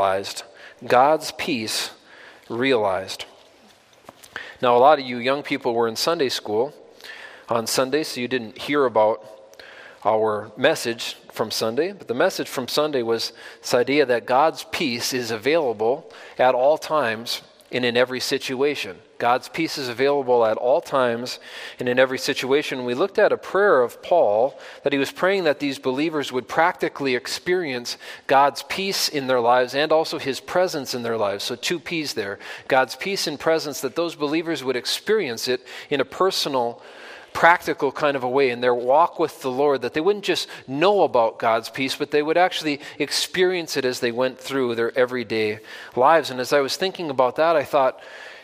realized. God's peace realized. Now, a lot of you young people were in Sunday school on Sunday, so you didn't hear about our message from Sunday. But the message from Sunday was this idea that God's peace is available at all times and in every situation. God's peace is available at all times and in every situation. We looked at a prayer of Paul that he was praying that these believers would practically experience God's peace in their lives and also his presence in their lives. So, two P's there God's peace and presence, that those believers would experience it in a personal practical kind of a way in their walk with the Lord, that they wouldn't just know about God's peace, but they would actually experience it as they went through their everyday lives. And as I was thinking about that, I thought,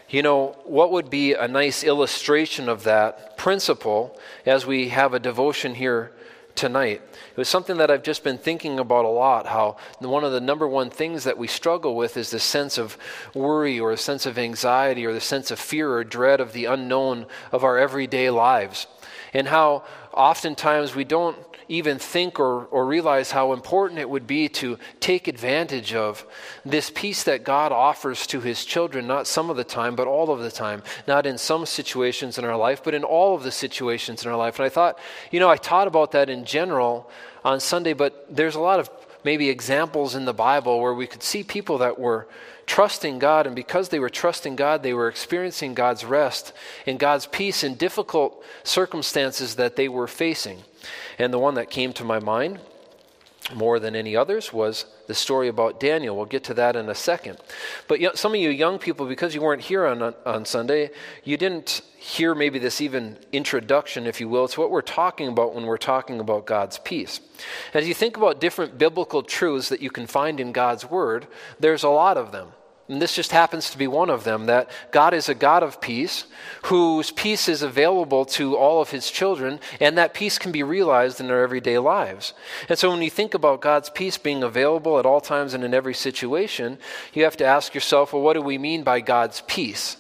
you know, what would be a nice illustration of that principle as we have a devotion here tonight? It was something that I've just been thinking about a lot how one of the number one things that we struggle with is the sense of worry or a sense of anxiety or the sense of fear or dread of the unknown of our everyday lives. And how oftentimes we don't even think or, or realize how important it would be to take advantage of this peace that God offers to his children, not some of the time, but all of the time. Not in some situations in our life, but in all of the situations in our life. And I thought, you know, I taught about that in general on Sunday, but there's a lot of maybe examples in the Bible where we could see people that were trusting God, and because they were trusting God, they were experiencing God's rest and God's peace in difficult circumstances that they were facing. And the one that came to my mind more than any others was the story about Daniel. We'll get to that in a second. But you know, some of you young people, because you weren't here on, on Sunday, you didn't hear maybe this even introduction, if you will, to what we're talking about when we're talking about God's peace. As you think about different biblical truths that you can find in God's Word, there's a lot of them. And this just happens to be one of them that God is a God of peace, whose peace is available to all of his children, and that peace can be realized in their everyday lives. And so when you think about God's peace being available at all times and in every situation, you have to ask yourself, well, what do we mean by God's peace?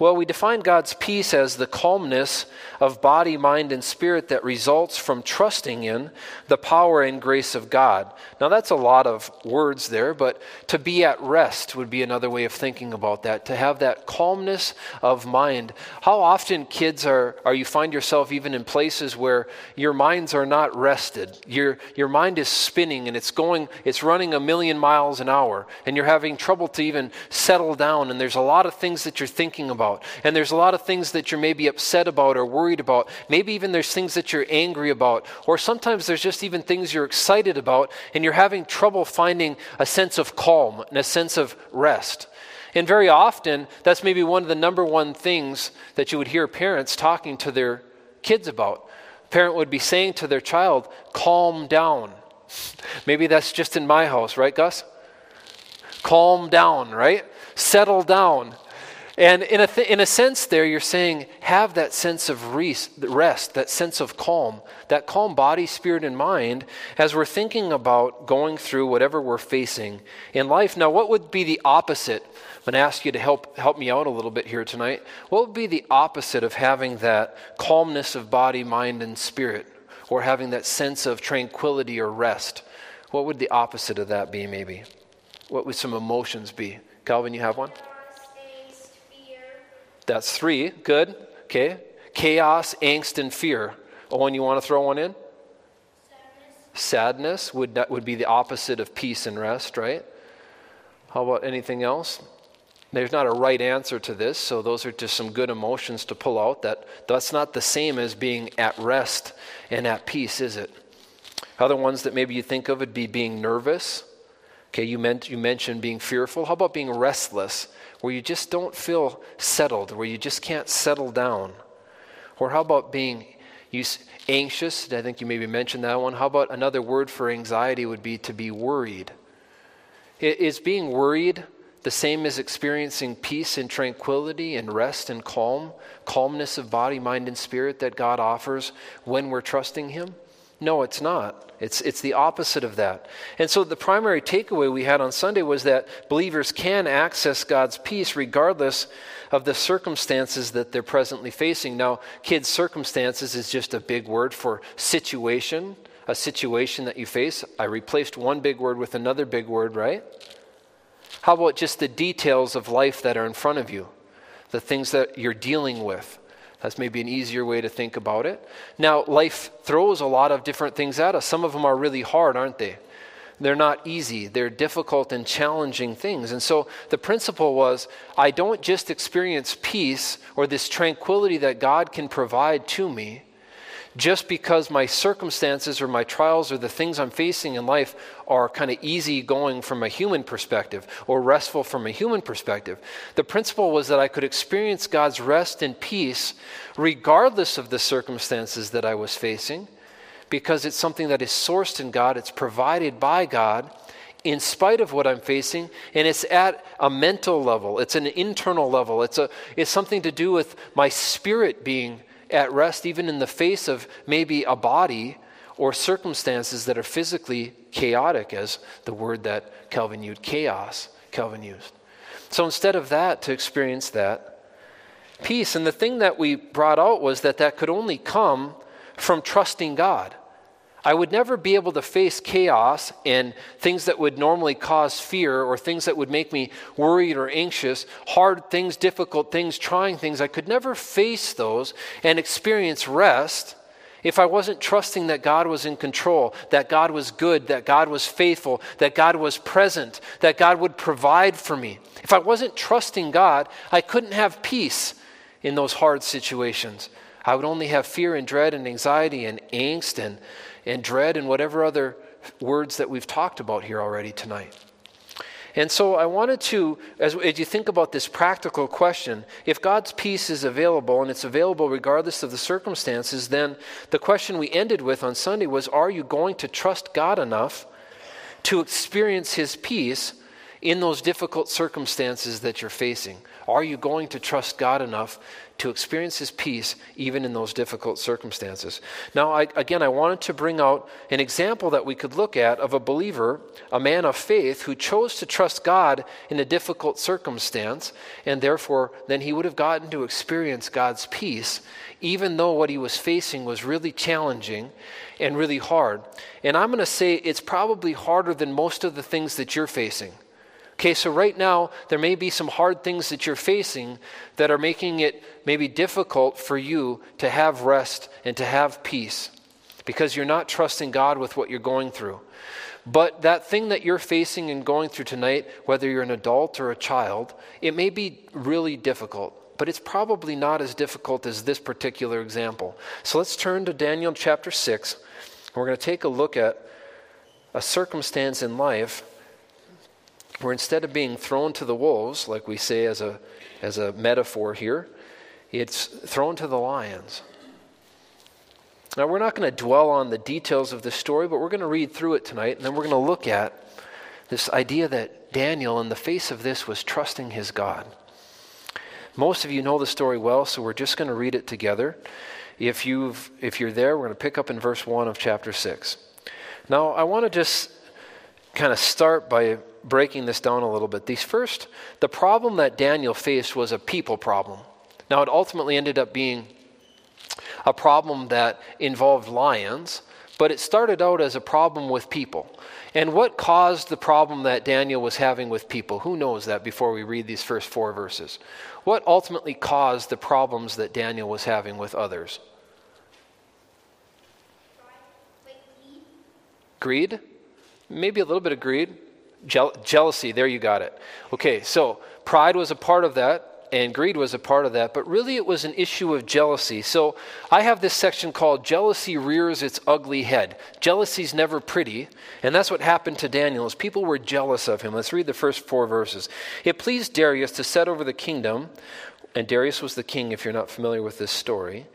Well, we define God's peace as the calmness of body, mind, and spirit that results from trusting in the power and grace of God. Now, that's a lot of words there, but to be at rest would be another way of thinking about that. To have that calmness of mind. How often, kids, are, are you find yourself even in places where your minds are not rested? Your, your mind is spinning and it's going, it's running a million miles an hour, and you're having trouble to even settle down, and there's a lot of things that you're thinking about, and there's a lot of things that you're maybe upset about or worried about. Maybe even there's things that you're angry about. Or sometimes there's just even things you're excited about, and you're having trouble finding a sense of calm and a sense of rest. And very often, that's maybe one of the number one things that you would hear parents talking to their kids about. Parent would be saying to their child, calm down. Maybe that's just in my house, right, Gus? Calm down, right? Settle down. And in a, th- in a sense, there, you're saying, have that sense of rest, that sense of calm, that calm body, spirit, and mind as we're thinking about going through whatever we're facing in life. Now, what would be the opposite? I'm going to ask you to help, help me out a little bit here tonight. What would be the opposite of having that calmness of body, mind, and spirit, or having that sense of tranquility or rest? What would the opposite of that be, maybe? What would some emotions be? Calvin, you have one? That's three. Good. Okay. Chaos, angst, and fear. Owen, you want to throw one in? Sadness. Sadness would, that would be the opposite of peace and rest, right? How about anything else? There's not a right answer to this, so those are just some good emotions to pull out. That that's not the same as being at rest and at peace, is it? Other ones that maybe you think of would be being nervous. Okay, you meant you mentioned being fearful. How about being restless? Where you just don't feel settled, where you just can't settle down? Or how about being anxious? I think you maybe mentioned that one. How about another word for anxiety would be to be worried? Is being worried the same as experiencing peace and tranquility and rest and calm, calmness of body, mind, and spirit that God offers when we're trusting Him? No, it's not. It's, it's the opposite of that. And so the primary takeaway we had on Sunday was that believers can access God's peace regardless of the circumstances that they're presently facing. Now, kids, circumstances is just a big word for situation, a situation that you face. I replaced one big word with another big word, right? How about just the details of life that are in front of you? The things that you're dealing with. That's maybe an easier way to think about it. Now, life throws a lot of different things at us. Some of them are really hard, aren't they? They're not easy, they're difficult and challenging things. And so the principle was I don't just experience peace or this tranquility that God can provide to me just because my circumstances or my trials or the things I'm facing in life are kind of easy going from a human perspective or restful from a human perspective. The principle was that I could experience God's rest and peace regardless of the circumstances that I was facing because it's something that is sourced in God, it's provided by God in spite of what I'm facing, and it's at a mental level, it's an internal level, it's, a, it's something to do with my spirit being at rest, even in the face of maybe a body or circumstances that are physically chaotic, as the word that Calvin used, chaos, Calvin used. So instead of that, to experience that peace. And the thing that we brought out was that that could only come from trusting God. I would never be able to face chaos and things that would normally cause fear or things that would make me worried or anxious, hard things, difficult things, trying things. I could never face those and experience rest if I wasn't trusting that God was in control, that God was good, that God was faithful, that God was present, that God would provide for me. If I wasn't trusting God, I couldn't have peace in those hard situations. I would only have fear and dread and anxiety and angst and and dread and whatever other words that we've talked about here already tonight. And so I wanted to, as, as, you think about this practical question, if God's peace is available and it's available regardless of the circumstances, then the question we ended with on Sunday was Are you going to trust God enough to experience His peace in those difficult circumstances that you're facing? Are you going to trust God enough to experience his peace even in those difficult circumstances. Now, I, again, I wanted to bring out an example that we could look at of a believer, a man of faith, who chose to trust God in a difficult circumstance, and therefore then he would have gotten to experience God's peace, even though what he was facing was really challenging and really hard. And I'm going to say it's probably harder than most of the things that you're facing. Okay, so right now, there may be some hard things that you're facing that are making it maybe difficult for you to have rest and to have peace because you're not trusting God with what you're going through. But that thing that you're facing and going through tonight, whether you're an adult or a child, it may be really difficult, but it's probably not as difficult as this particular example. So let's turn to Daniel chapter 6. We're going to take a look at a circumstance in life where instead of being thrown to the wolves, like we say as a, as a metaphor here, it's thrown to the lions. Now, we're not going to dwell on the details of this story, but we're going to read through it tonight, and then we're going to look at this idea that Daniel, in the face of this, was trusting his God. Most of you know the story well, so we're just going to read it together. If, you've, if you're there, we're going to pick up in verse 1 of chapter 6. Now, I want to just kind of start by breaking this down a little bit. These first, the problem that Daniel faced was a people problem. Now, it ultimately ended up being a problem that involved lions, but it started out as a problem with people. And what caused the problem that Daniel was having with people? Who knows that before we read these first four verses? What ultimately caused the problems that Daniel was having with others? Greed? Maybe a little bit of greed. jealousy, there you got it. Okay, so pride was a part of that and greed was a part of that, but really it was an issue of jealousy. So I have this section called Jealousy Rears Its Ugly Head. Jealousy's never pretty, and that's what happened to Daniel, is people were jealous of him. Let's read the first four verses. It pleased Darius to set over the kingdom and Darius was the king, if you're not familiar with this story.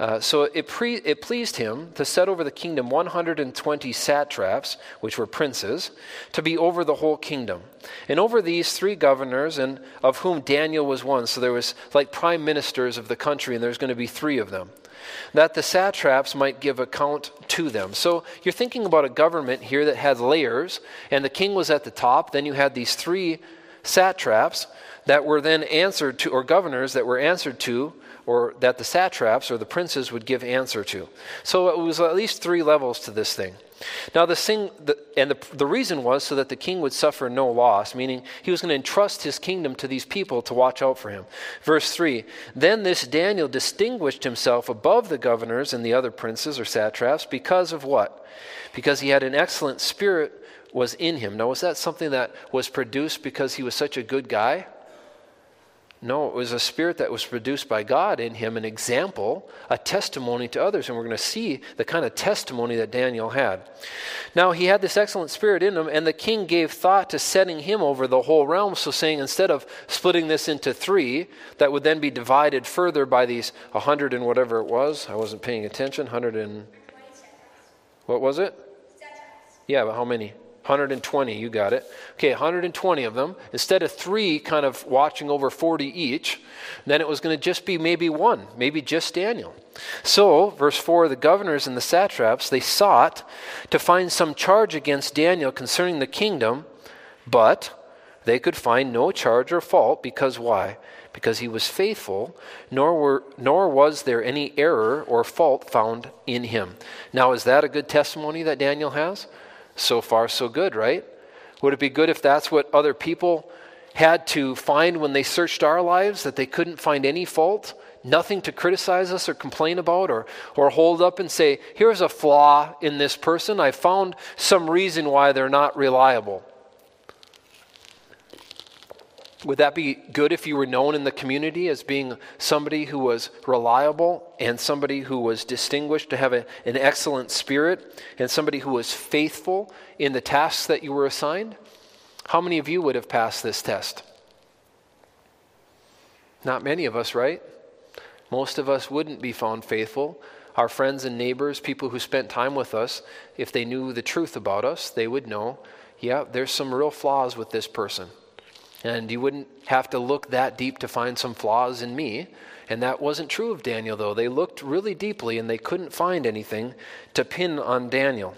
Uh, so it, pre- it pleased him to set over the kingdom 120 satraps, which were princes, to be over the whole kingdom. And over these three governors, and of whom Daniel was one. So there was like prime ministers of the country, and there's going to be three of them. That the satraps might give account to them. So you're thinking about a government here that had layers, and the king was at the top. Then you had these three satraps that were then answered to, or governors that were answered to, or that the satraps or the princes would give answer to. So it was at least three levels to this thing. Now, the thing, the, and the, the reason was so that the king would suffer no loss, meaning he was going to entrust his kingdom to these people to watch out for him. Verse 3 Then this Daniel distinguished himself above the governors and the other princes or satraps because of what? Because he had an excellent spirit was in him. Now, was that something that was produced because he was such a good guy? No, it was a spirit that was produced by God in him, an example, a testimony to others. And we're going to see the kind of testimony that Daniel had. Now, he had this excellent spirit in him, and the king gave thought to setting him over the whole realm. So, saying instead of splitting this into three, that would then be divided further by these 100 and whatever it was. I wasn't paying attention. 100 and. What was it? Yeah, but how many? 120, you got it. Okay, 120 of them. Instead of three kind of watching over 40 each, then it was going to just be maybe one, maybe just Daniel. So, verse 4 the governors and the satraps, they sought to find some charge against Daniel concerning the kingdom, but they could find no charge or fault because why? Because he was faithful, nor, were, nor was there any error or fault found in him. Now, is that a good testimony that Daniel has? So far, so good, right? Would it be good if that's what other people had to find when they searched our lives, that they couldn't find any fault, nothing to criticize us or complain about, or, or hold up and say, here's a flaw in this person. I found some reason why they're not reliable. Would that be good if you were known in the community as being somebody who was reliable and somebody who was distinguished to have a, an excellent spirit and somebody who was faithful in the tasks that you were assigned? How many of you would have passed this test? Not many of us, right? Most of us wouldn't be found faithful. Our friends and neighbors, people who spent time with us, if they knew the truth about us, they would know, yeah, there's some real flaws with this person. And you wouldn't have to look that deep to find some flaws in me. And that wasn't true of Daniel, though. They looked really deeply and they couldn't find anything to pin on Daniel.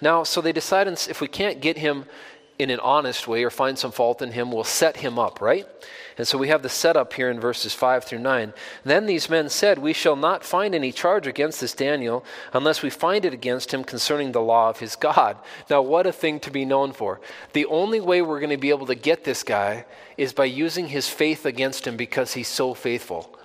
Now, so they decided if we can't get him in an honest way or find some fault in him, we'll set him up, right? And so we have the setup here in verses 5 through 9. Then these men said, We shall not find any charge against this Daniel unless we find it against him concerning the law of his God. Now, what a thing to be known for. The only way we're going to be able to get this guy is by using his faith against him because he's so faithful.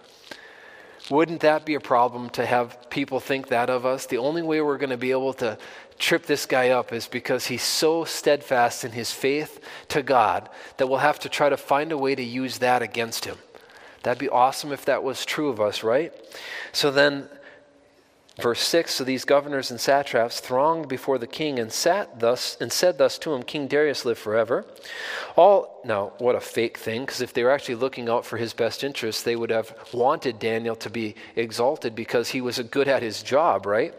Wouldn't that be a problem to have people think that of us? The only way we're going to be able to trip this guy up is because he's so steadfast in his faith to God that we'll have to try to find a way to use that against him. That'd be awesome if that was true of us, right? So then Verse 6 So these governors and satraps thronged before the king and sat thus and said thus to him, King Darius live forever. All now, what a fake thing, because if they were actually looking out for his best interests, they would have wanted Daniel to be exalted because he was good at his job, right?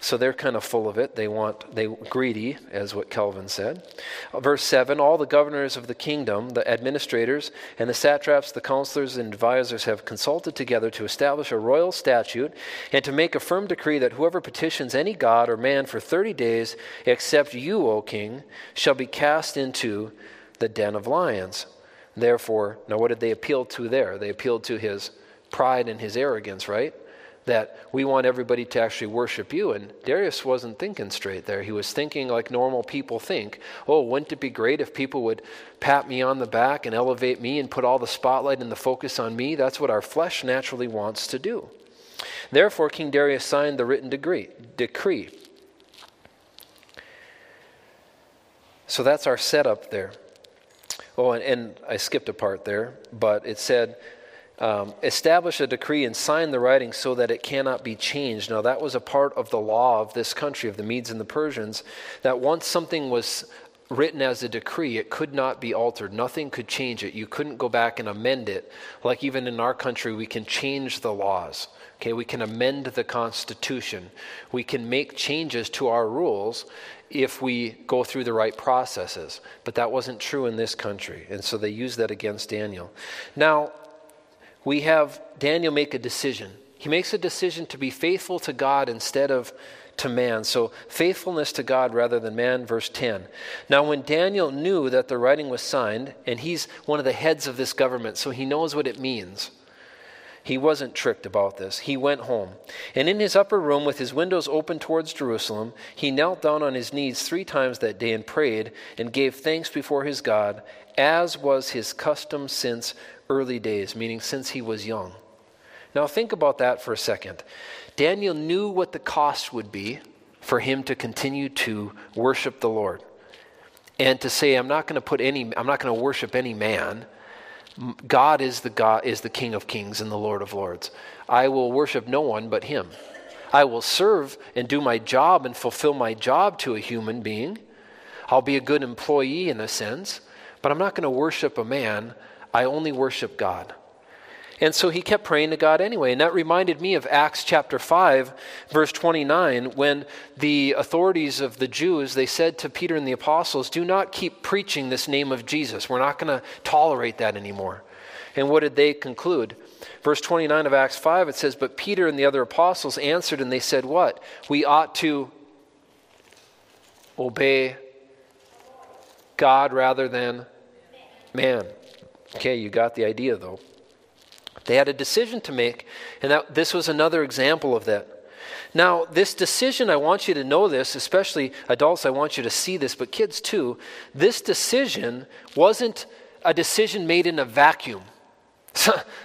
So they're kind of full of it. They want they greedy, as what Calvin said. Verse 7 All the governors of the kingdom, the administrators, and the satraps, the counselors, and advisors have consulted together to establish a royal statute and to make a firm decree that whoever petitions any god or man for 30 days, except you, O king, shall be cast into the den of lions. Therefore, now what did they appeal to there? They appealed to his pride and his arrogance, right? That we want everybody to actually worship you. And Darius wasn't thinking straight there. He was thinking like normal people think. Oh, wouldn't it be great if people would pat me on the back and elevate me and put all the spotlight and the focus on me? That's what our flesh naturally wants to do. Therefore, King Darius signed the written degree, decree. So that's our setup there. Oh, and, and I skipped a part there, but it said, um, establish a decree and sign the writing so that it cannot be changed. Now, that was a part of the law of this country, of the Medes and the Persians, that once something was written as a decree, it could not be altered. Nothing could change it. You couldn't go back and amend it. Like even in our country, we can change the laws. Okay, we can amend the Constitution. We can make changes to our rules if we go through the right processes. But that wasn't true in this country. And so they used that against Daniel. Now, we have Daniel make a decision. He makes a decision to be faithful to God instead of to man. So, faithfulness to God rather than man, verse 10. Now, when Daniel knew that the writing was signed, and he's one of the heads of this government, so he knows what it means He wasn't tricked about this. He went home. And in his upper room, with his windows open towards Jerusalem, he knelt down on his knees three times that day and prayed and gave thanks before his God, as was his custom since early days, meaning since he was young. Now, think about that for a second. Daniel knew what the cost would be for him to continue to worship the Lord and to say, I'm not going to put any, I'm not going to worship any man. God is the God is the King of Kings and the Lord of Lords. I will worship no one but him. I will serve and do my job and fulfill my job to a human being. I'll be a good employee in a sense, but I'm not going to worship a man. I only worship God. And so he kept praying to God anyway. And that reminded me of Acts chapter 5, verse 29, when the authorities of the Jews, they said to Peter and the apostles, do not keep preaching this name of Jesus. We're not going to tolerate that anymore. And what did they conclude? Verse 29 of Acts 5, it says, But Peter and the other apostles answered and they said, What? We ought to obey God rather than man. Okay, you got the idea though. They had a decision to make, and that, this was another example of that. Now, this decision, I want you to know this, especially adults, I want you to see this, but kids too. This decision wasn't a decision made in a vacuum.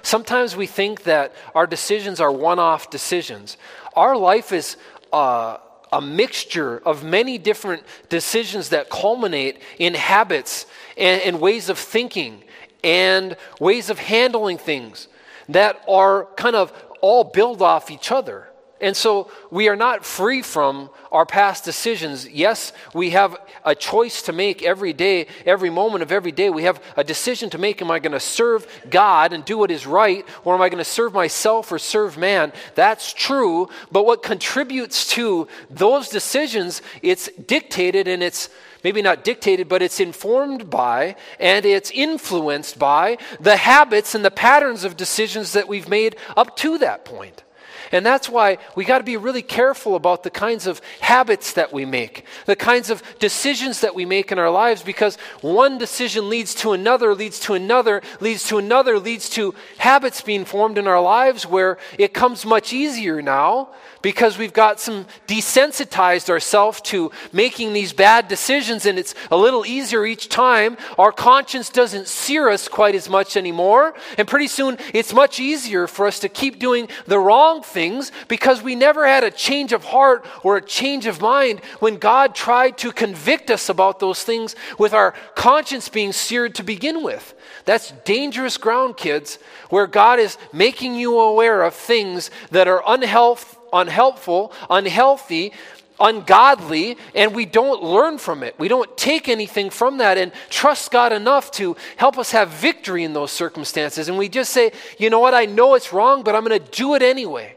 Sometimes we think that our decisions are one off decisions. Our life is uh, a mixture of many different decisions that culminate in habits and, and ways of thinking and ways of handling things that are kind of all build off each other. And so we are not free from our past decisions. Yes, we have a choice to make every day, every moment of every day. We have a decision to make. Am I going to serve God and do what is right, or am I going to serve myself or serve man? That's true. But what contributes to those decisions, it's dictated and it's maybe not dictated, but it's informed by and it's influenced by the habits and the patterns of decisions that we've made up to that point. And that's why we got to be really careful about the kinds of habits that we make, the kinds of decisions that we make in our lives, because one decision leads to another, leads to another, leads to another, leads to habits being formed in our lives where it comes much easier now because we've got some desensitized ourselves to making these bad decisions and it's a little easier each time. Our conscience doesn't sear us quite as much anymore. And pretty soon it's much easier for us to keep doing the wrong things because we never had a change of heart or a change of mind when God tried to convict us about those things with our conscience being seared to begin with. That's dangerous ground, kids, where God is making you aware of things that are unhealthy unhelpful, unhealthy, ungodly, and we don't learn from it. We don't take anything from that and trust God enough to help us have victory in those circumstances. And we just say, you know what, I know it's wrong, but I'm going to do it anyway.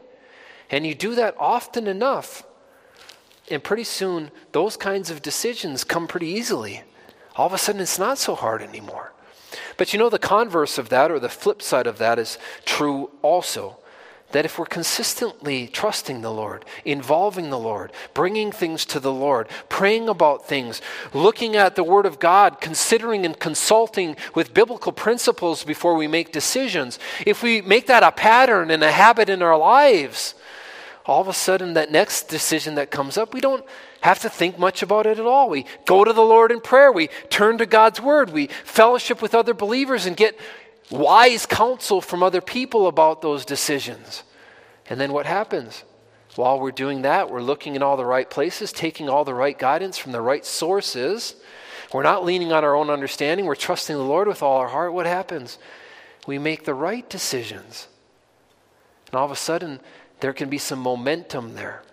And you do that often enough. And pretty soon, those kinds of decisions come pretty easily. All of a sudden, it's not so hard anymore. But you know, the converse of that, or the flip side of that, is true also that if we're consistently trusting the Lord, involving the Lord, bringing things to the Lord, praying about things, looking at the Word of God, considering and consulting with biblical principles before we make decisions, if we make that a pattern and a habit in our lives, all of a sudden that next decision that comes up, we don't have to think much about it at all. We go to the Lord in prayer, we turn to God's Word, we fellowship with other believers and get wise counsel from other people about those decisions. And then what happens? While we're doing that, we're looking in all the right places, taking all the right guidance from the right sources. We're not leaning on our own understanding. We're trusting the Lord with all our heart. What happens? We make the right decisions. And all of a sudden, there can be some momentum there.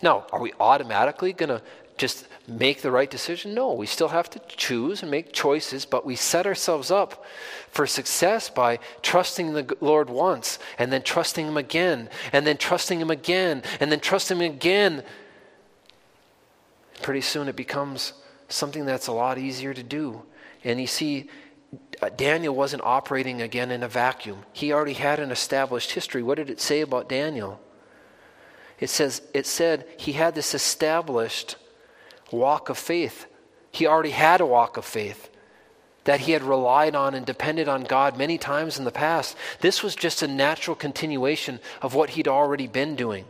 Now, are we automatically going to just make the right decision? No, we still have to choose and make choices, but we set ourselves up for success by trusting the Lord once and then trusting Him again and then trusting Him again and then trusting Him again. Pretty soon it becomes something that's a lot easier to do. And you see, uh, Daniel wasn't operating again in a vacuum. He already had an established history. What did it say about Daniel? It says it said he had this established walk of faith. He already had a walk of faith. that he had relied on and depended on God many times in the past. This was just a natural continuation of what he'd already been doing.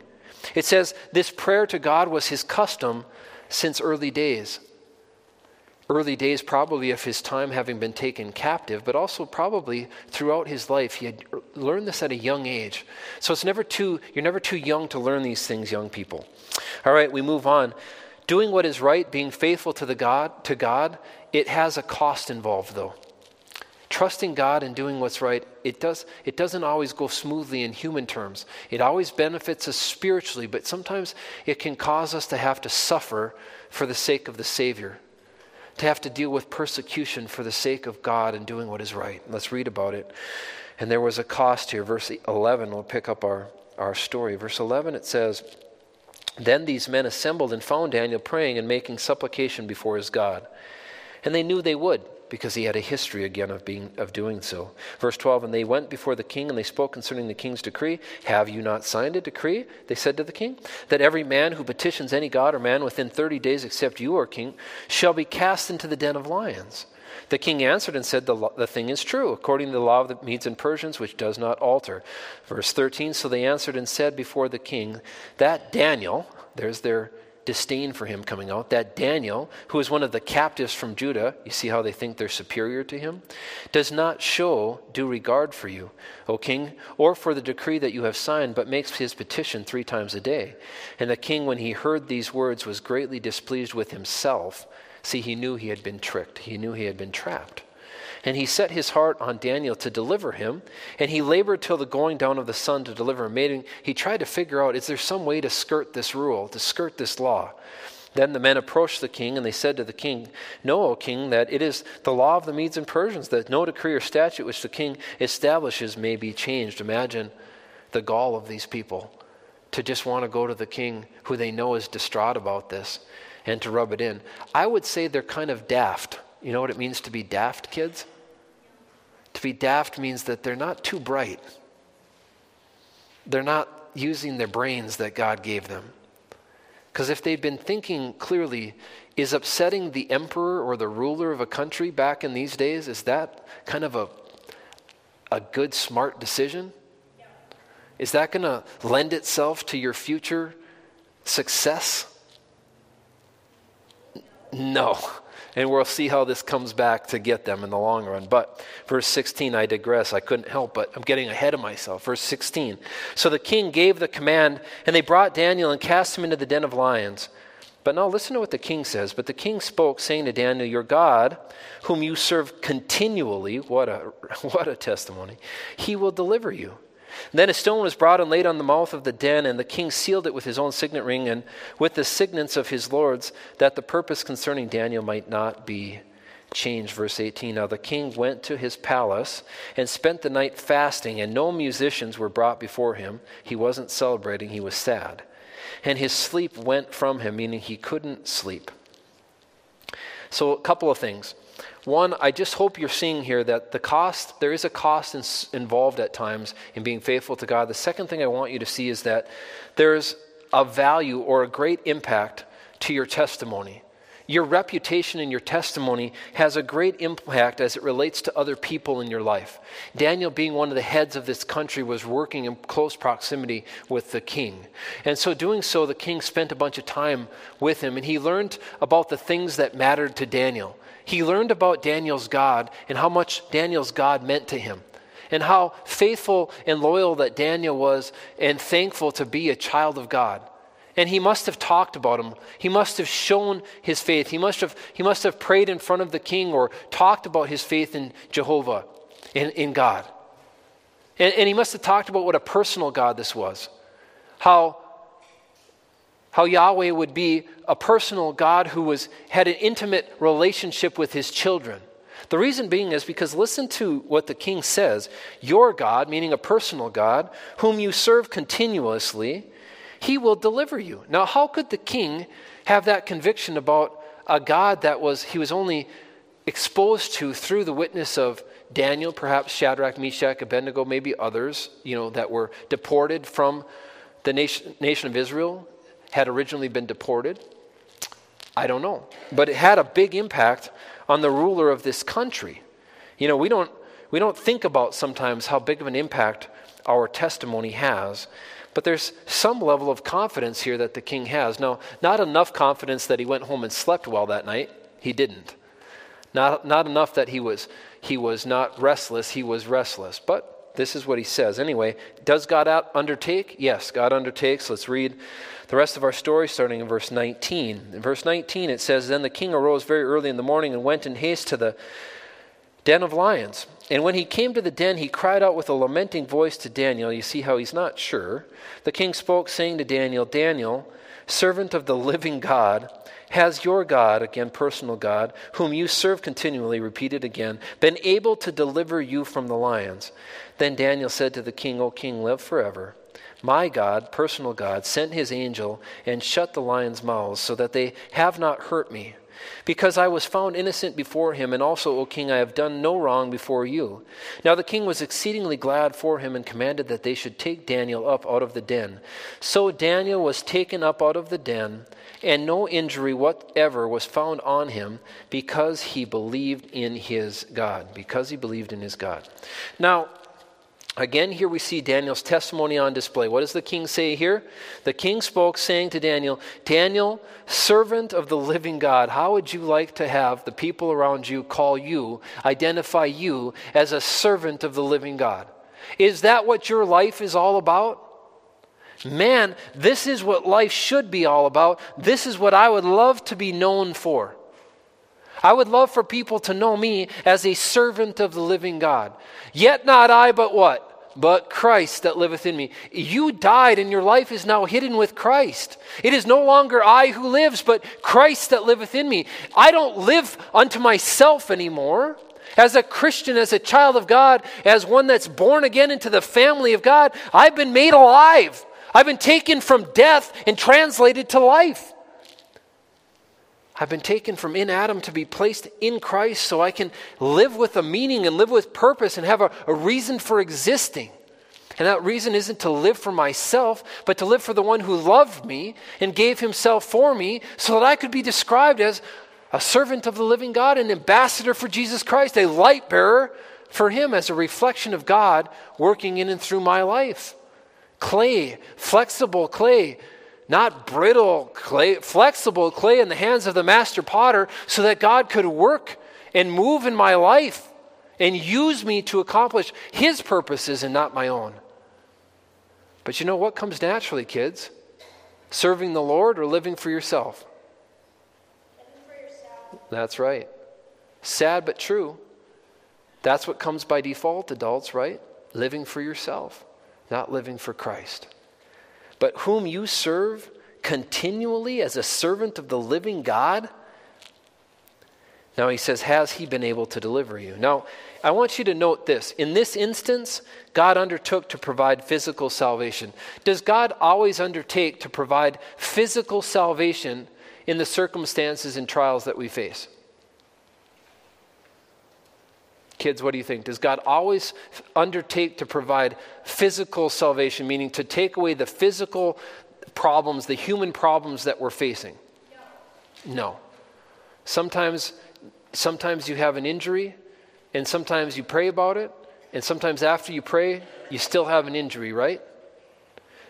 It says this prayer to God was his custom since early days. Early days, probably of his time having been taken captive, but also probably throughout his life. He had learned this at a young age. So it's never too, you're never too young to learn these things, young people. All right, we move on. Doing what is right, being faithful to the God, to God, it has a cost involved though. Trusting God and doing what's right, it does it doesn't always go smoothly in human terms. It always benefits us spiritually, but sometimes it can cause us to have to suffer for the sake of the Savior. To have to deal with persecution for the sake of God and doing what is right. Let's read about it. And there was a cost here. Verse 11, we'll pick up our, our story. Verse 11, it says, then these men assembled and found Daniel praying and making supplication before his God. And they knew they would, because he had a history again of being of doing so. Verse 12, and they went before the king and they spoke concerning the king's decree. Have you not signed a decree? They said to the king, that every man who petitions any god or man within thirty days except you, O king, shall be cast into the den of lions. The king answered and said, the, the thing is true, according to the law of the Medes and Persians, which does not alter. Verse 13 So they answered and said before the king, That Daniel, there's their disdain for him coming out, that Daniel, who is one of the captives from Judah, you see how they think they're superior to him, does not show due regard for you, O king, or for the decree that you have signed, but makes his petition three times a day. And the king, when he heard these words, was greatly displeased with himself See, he knew he had been tricked, he knew he had been trapped. And he set his heart on Daniel to deliver him, and he labored till the going down of the sun to deliver him. He tried to figure out is there some way to skirt this rule, to skirt this law? Then the men approached the king, and they said to the king, Know, O king, that it is the law of the Medes and Persians that no decree or statute which the king establishes may be changed. Imagine the gall of these people to just want to go to the king who they know is distraught about this and to rub it in. I would say they're kind of daft. You know what it means to be daft, kids? To be daft means that they're not too bright. They're not using their brains that God gave them. Because if they'd been thinking clearly, is upsetting the emperor or the ruler of a country back in these days, is that kind of a, a good, smart decision? Is that going to lend itself to your future success? No. And we'll see how this comes back to get them in the long run. But verse 16, I digress. I couldn't help, but I'm getting ahead of myself. Verse 16. So the king gave the command, and they brought Daniel and cast him into the den of lions. But now listen to what the king says. But the king spoke, saying to Daniel, Your God, whom you serve continually, what a, what a testimony, he will deliver you. Then a stone was brought and laid on the mouth of the den, and the king sealed it with his own signet ring and with the signets of his lords, that the purpose concerning Daniel might not be changed. Verse 18 Now the king went to his palace and spent the night fasting, and no musicians were brought before him. He wasn't celebrating, he was sad. And his sleep went from him, meaning he couldn't sleep. So, a couple of things. One, I just hope you're seeing here that the cost, there is a cost in, involved at times in being faithful to God. The second thing I want you to see is that there's a value or a great impact to your testimony. Your reputation and your testimony has a great impact as it relates to other people in your life. Daniel, being one of the heads of this country, was working in close proximity with the king. And so, doing so, the king spent a bunch of time with him and he learned about the things that mattered to Daniel. He learned about Daniel's God and how much Daniel's God meant to him, and how faithful and loyal that Daniel was, and thankful to be a child of God. And he must have talked about him. He must have shown his faith. He must have, he must have prayed in front of the king or talked about his faith in Jehovah, in, in God. And, and he must have talked about what a personal God this was. How how Yahweh would be a personal God who was, had an intimate relationship with his children. The reason being is because listen to what the king says Your God, meaning a personal God, whom you serve continuously, he will deliver you. Now, how could the king have that conviction about a God that was he was only exposed to through the witness of Daniel, perhaps Shadrach, Meshach, Abednego, maybe others, you know, that were deported from the nation, nation of Israel had originally been deported? I don't know. But it had a big impact on the ruler of this country. You know, we don't, we don't think about sometimes how big of an impact our testimony has. But there's some level of confidence here that the king has. Now, not enough confidence that he went home and slept well that night. He didn't. Not, not enough that he was, he was not restless, he was restless. But this is what he says. Anyway, does God out undertake? Yes, God undertakes. Let's read the rest of our story starting in verse 19. In verse 19, it says Then the king arose very early in the morning and went in haste to the den of lions. And when he came to the den, he cried out with a lamenting voice to Daniel. You see how he's not sure. The king spoke, saying to Daniel, Daniel, servant of the living God, has your God, again, personal God, whom you serve continually, repeated again, been able to deliver you from the lions? Then Daniel said to the king, O king, live forever. My God, personal God, sent his angel and shut the lions' mouths so that they have not hurt me because I was found innocent before him, and also, O king, I have done no wrong before you. Now the king was exceedingly glad for him and commanded that they should take Daniel up out of the den. So Daniel was taken up out of the den, and no injury whatever was found on him because he believed in his God. Because he believed in his God. Now, Again, here we see Daniel's testimony on display. What does the king say here? The king spoke, saying to Daniel, Daniel, servant of the living God, how would you like to have the people around you call you, identify you as a servant of the living God? Is that what your life is all about? Man, this is what life should be all about. This is what I would love to be known for. I would love for people to know me as a servant of the living God. Yet not I, but what? But Christ that liveth in me. You died, and your life is now hidden with Christ. It is no longer I who lives, but Christ that liveth in me. I don't live unto myself anymore. As a Christian, as a child of God, as one that's born again into the family of God, I've been made alive. I've been taken from death and translated to life. I've been taken from in Adam to be placed in Christ so I can live with a meaning and live with purpose and have a, a, reason for existing. And that reason isn't to live for myself, but to live for the one who loved me and gave himself for me so that I could be described as a servant of the living God, an ambassador for Jesus Christ, a light bearer for him as a reflection of God working in and through my life. Clay, flexible clay, not brittle clay, flexible clay in the hands of the master potter, so that God could work and move in my life and use me to accomplish His purposes and not my own. But you know what comes naturally, kids? Serving the Lord or living for yourself? For yourself. That's right. Sad but true. That's what comes by default, adults, right? Living for yourself, not living for Christ but whom you serve continually as a servant of the living God? Now he says, Has he been able to deliver you? Now, I want you to note this. In this instance, God undertook to provide physical salvation. Does God always undertake to provide physical salvation in the circumstances and trials that we face? Kids, what do you think? Does God always undertake to provide physical salvation, meaning to take away the physical problems, the human problems that we're facing? No. no. Sometimes, sometimes you have an injury, and sometimes you pray about it, and sometimes after you pray, you still have an injury, right?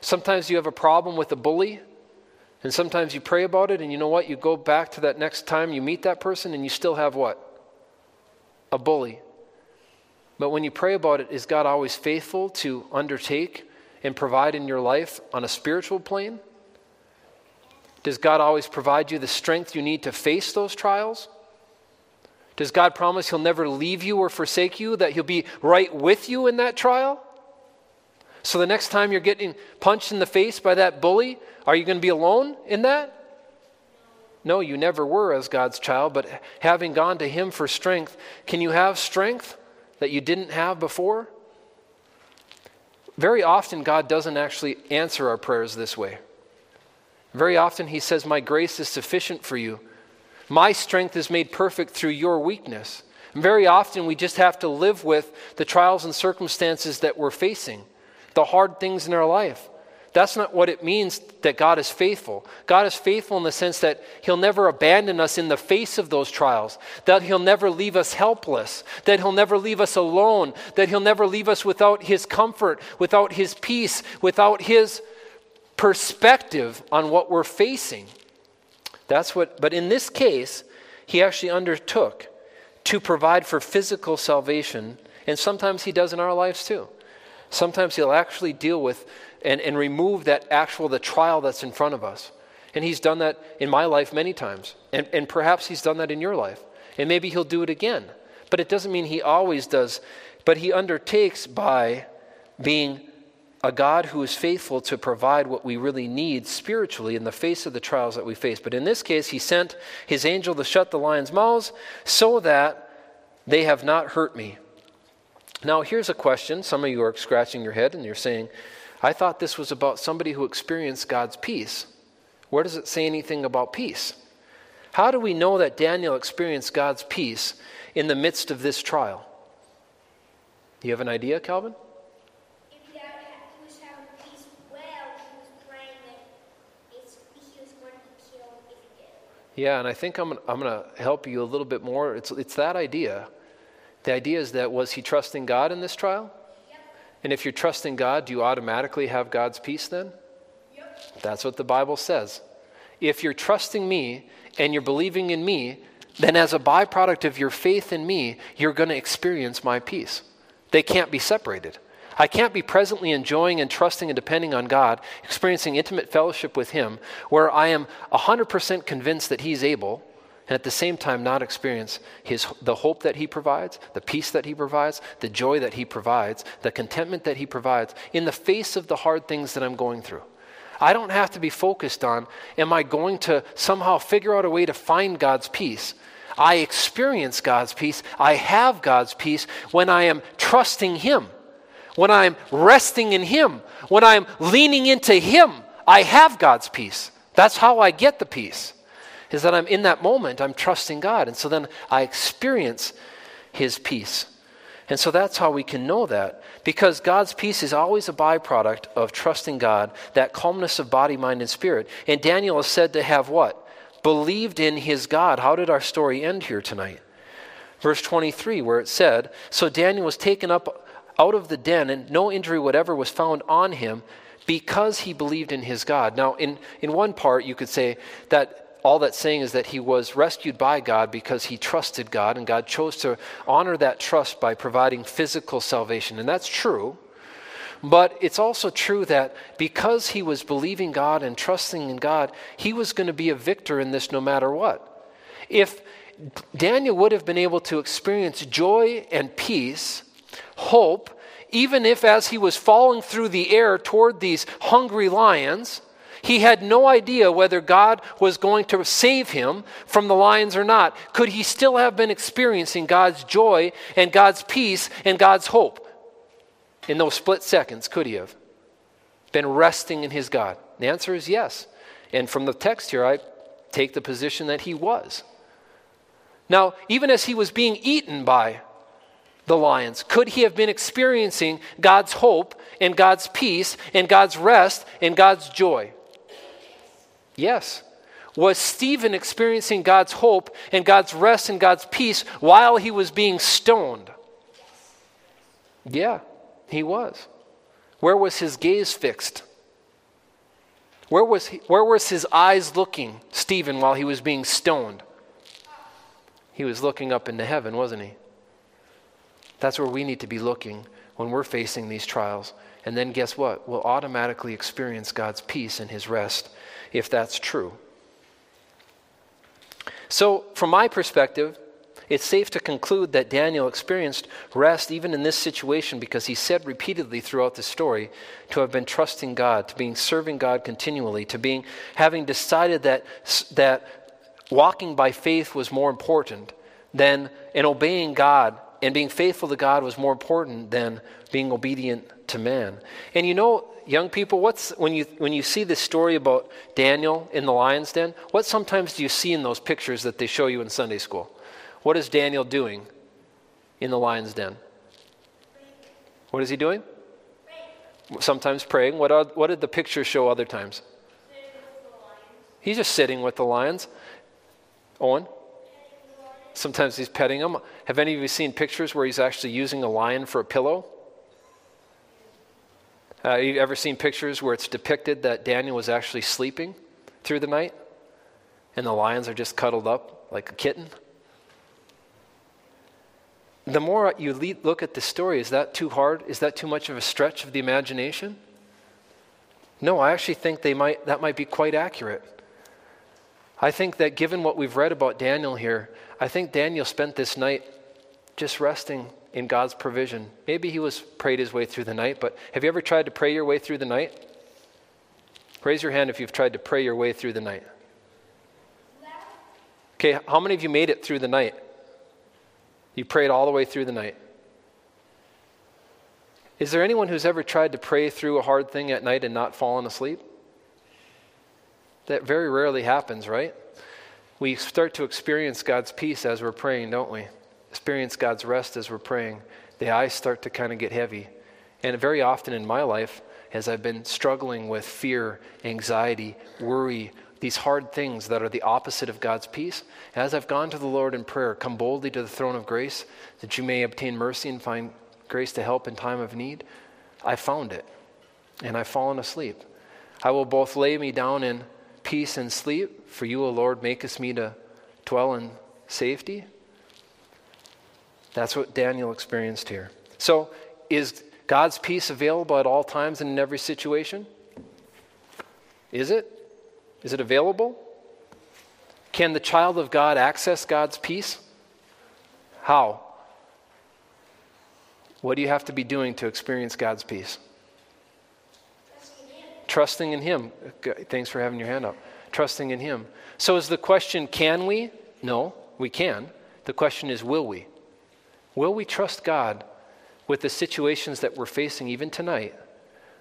Sometimes you have a problem with a bully, and sometimes you pray about it, and you know what? You go back to that next time you meet that person, and you still have what? A bully. But when you pray about it, is God always faithful to undertake and provide in your life on a spiritual plane? Does God always provide you the strength you need to face those trials? Does God promise He'll never leave you or forsake you, that He'll be right with you in that trial? So the next time you're getting punched in the face by that bully, are you going to be alone in that? No, you never were as God's child, but having gone to Him for strength, can you have strength? That you didn't have before? Very often, God doesn't actually answer our prayers this way. Very often, He says, My grace is sufficient for you. My strength is made perfect through your weakness. And very often, we just have to live with the trials and circumstances that we're facing, the hard things in our life, That's not what it means that God is faithful. God is faithful in the sense that He'll never abandon us in the face of those trials, that He'll never leave us helpless, that He'll never leave us alone, that He'll never leave us without His comfort, without His peace, without His perspective on what we're facing. That's what, but in this case, He actually undertook to provide for physical salvation, and sometimes He does in our lives too. Sometimes He'll actually deal with and, and remove that actual, the trial that's in front of us. And he's done that in my life many times. And, and perhaps he's done that in your life. And maybe he'll do it again. But it doesn't mean he always does. But he undertakes by being a God who is faithful to provide what we really need spiritually in the face of the trials that we face. But in this case, he sent his angel to shut the lions' mouths so that they have not hurt me. Now, here's a question. Some of you are scratching your head and you're saying, I thought this was about somebody who experienced God's peace. Where does it say anything about peace? How do we know that Daniel experienced God's peace in the midst of this trial? Do you have an idea, Calvin? Yeah, and I think I'm, I'm going to help you a little bit more. It's, it's that idea. The idea is that was he trusting God in this trial? And if you're trusting God, do you automatically have God's peace then? Yep. That's what the Bible says. If you're trusting me and you're believing in me, then as a byproduct of your faith in me, you're going to experience my peace. They can't be separated. I can't be presently enjoying and trusting and depending on God, experiencing intimate fellowship with Him, where I am 100% convinced that He's able and at the same time not experience his, the hope that he provides, the peace that he provides, the joy that he provides, the contentment that he provides in the face of the hard things that I'm going through. I don't have to be focused on, am I going to somehow figure out a way to find God's peace? I experience God's peace. I have God's peace when I am trusting Him, when I'm resting in Him, when I'm leaning into Him. I have God's peace. That's how I get the peace is that I'm in that moment, I'm trusting God. And so then I experience His peace. And so that's how we can know that. Because God's peace is always a byproduct of trusting God, that calmness of body, mind, and spirit. And Daniel is said to have what? Believed in his God. How did our story end here tonight? Verse 23, where it said, So Daniel was taken up out of the den, and no injury whatever was found on him because he believed in his God. Now, in, in one part, you could say that all that's saying is that he was rescued by God because he trusted God, and God chose to honor that trust by providing physical salvation. And that's true. But it's also true that because he was believing God and trusting in God, he was going to be a victor in this no matter what. If Daniel would have been able to experience joy and peace, hope, even if as he was falling through the air toward these hungry lions, he had no idea whether God was going to save him from the lions or not. Could he still have been experiencing God's joy and God's peace and God's hope? In those split seconds, could he have been resting in his God? The answer is yes. And from the text here, I take the position that he was. Now, even as he was being eaten by the lions, could he have been experiencing God's hope and God's peace and God's rest and God's joy? Yes. Was Stephen experiencing God's hope and God's rest and God's peace while he was being stoned? Yeah, he was. Where was his gaze fixed? Where was, he, where was his eyes looking, Stephen, while he was being stoned? He was looking up into heaven, wasn't he? That's where we need to be looking when we're facing these trials. And then guess what? We'll automatically experience God's peace and his rest if that's true. So, from my perspective, it's safe to conclude that Daniel experienced rest even in this situation because he said repeatedly throughout the story to have been trusting God, to being serving God continually, to being having decided that that walking by faith was more important than and obeying God and being faithful to God was more important than being obedient to man. And you know, young people, what's when you when you see this story about Daniel in the lion's den, what sometimes do you see in those pictures that they show you in Sunday school? What is Daniel doing in the lion's den? What is he doing? Sometimes praying. What, oth- what did the picture show other times? He's just sitting with the lions. Owen? Sometimes he's petting them. Have any of you seen pictures where he's actually using a lion for a pillow? Uh, you ever seen pictures where it's depicted that Daniel was actually sleeping through the night and the lions are just cuddled up like a kitten? The more you look at the story, is that too hard? Is that too much of a stretch of the imagination? No, I actually think they might, that might be quite accurate. I think that given what we've read about Daniel here, I think Daniel spent this night just resting in God's provision. Maybe he was prayed his way through the night, but have you ever tried to pray your way through the night? Raise your hand if you've tried to pray your way through the night. Okay, how many of you made it through the night? You prayed all the way through the night. Is there anyone who's ever tried to pray through a hard thing at night and not fallen asleep? That very rarely happens, right? We start to experience God's peace as we're praying, don't we? Experience God's rest as we're praying. The eyes start to kind of get heavy. And very often in my life, as I've been struggling with fear, anxiety, worry, these hard things that are the opposite of God's peace, as I've gone to the Lord in prayer, come boldly to the throne of grace that you may obtain mercy and find grace to help in time of need, I found it and I've fallen asleep. I will both lay me down in peace and sleep, for you, O Lord, makest me to dwell in safety. That's what Daniel experienced here. So, is God's peace available at all times and in every situation? Is it? Is it available? Can the child of God access God's peace? How? What do you have to be doing to experience God's peace? Trusting in Him. Thanks for having your hand up. Trusting in Him. So, is the question, can we? No, we can. The question is, will we? Will we trust God with the situations that we're facing even tonight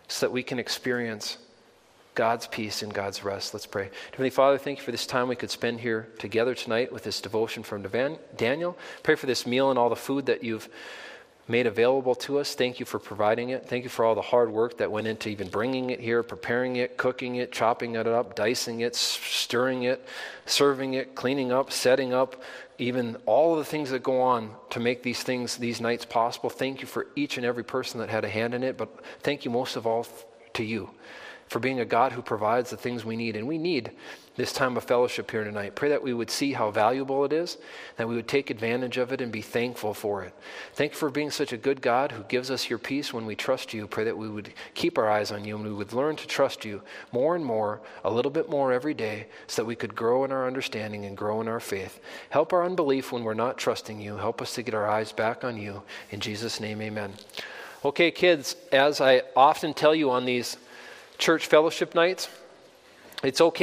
so that we can experience God's peace and God's rest. Let's pray. Heavenly Father, thank you for this time we could spend here together tonight with this devotion from Daniel. Pray for this meal and all the food that you've made available to us. Thank you for providing it. Thank you for all the hard work that went into even bringing it here, preparing it, cooking it, chopping it up, dicing it, stirring it, serving it, cleaning up, setting up, even all of the things that go on to make these things, these nights possible. Thank you for each and every person that had a hand in it, but thank you most of all to you for being a God who provides the things we need. And we need this time of fellowship here tonight. Pray that we would see how valuable it is, that we would take advantage of it and be thankful for it. Thank you for being such a good God who gives us your peace when we trust you. Pray that we would keep our eyes on you and we would learn to trust you more and more, a little bit more every day, so that we could grow in our understanding and grow in our faith. Help our unbelief when we're not trusting you. Help us to get our eyes back on you. In Jesus' name, amen. Okay, kids, as I often tell you on these church fellowship nights, it's okay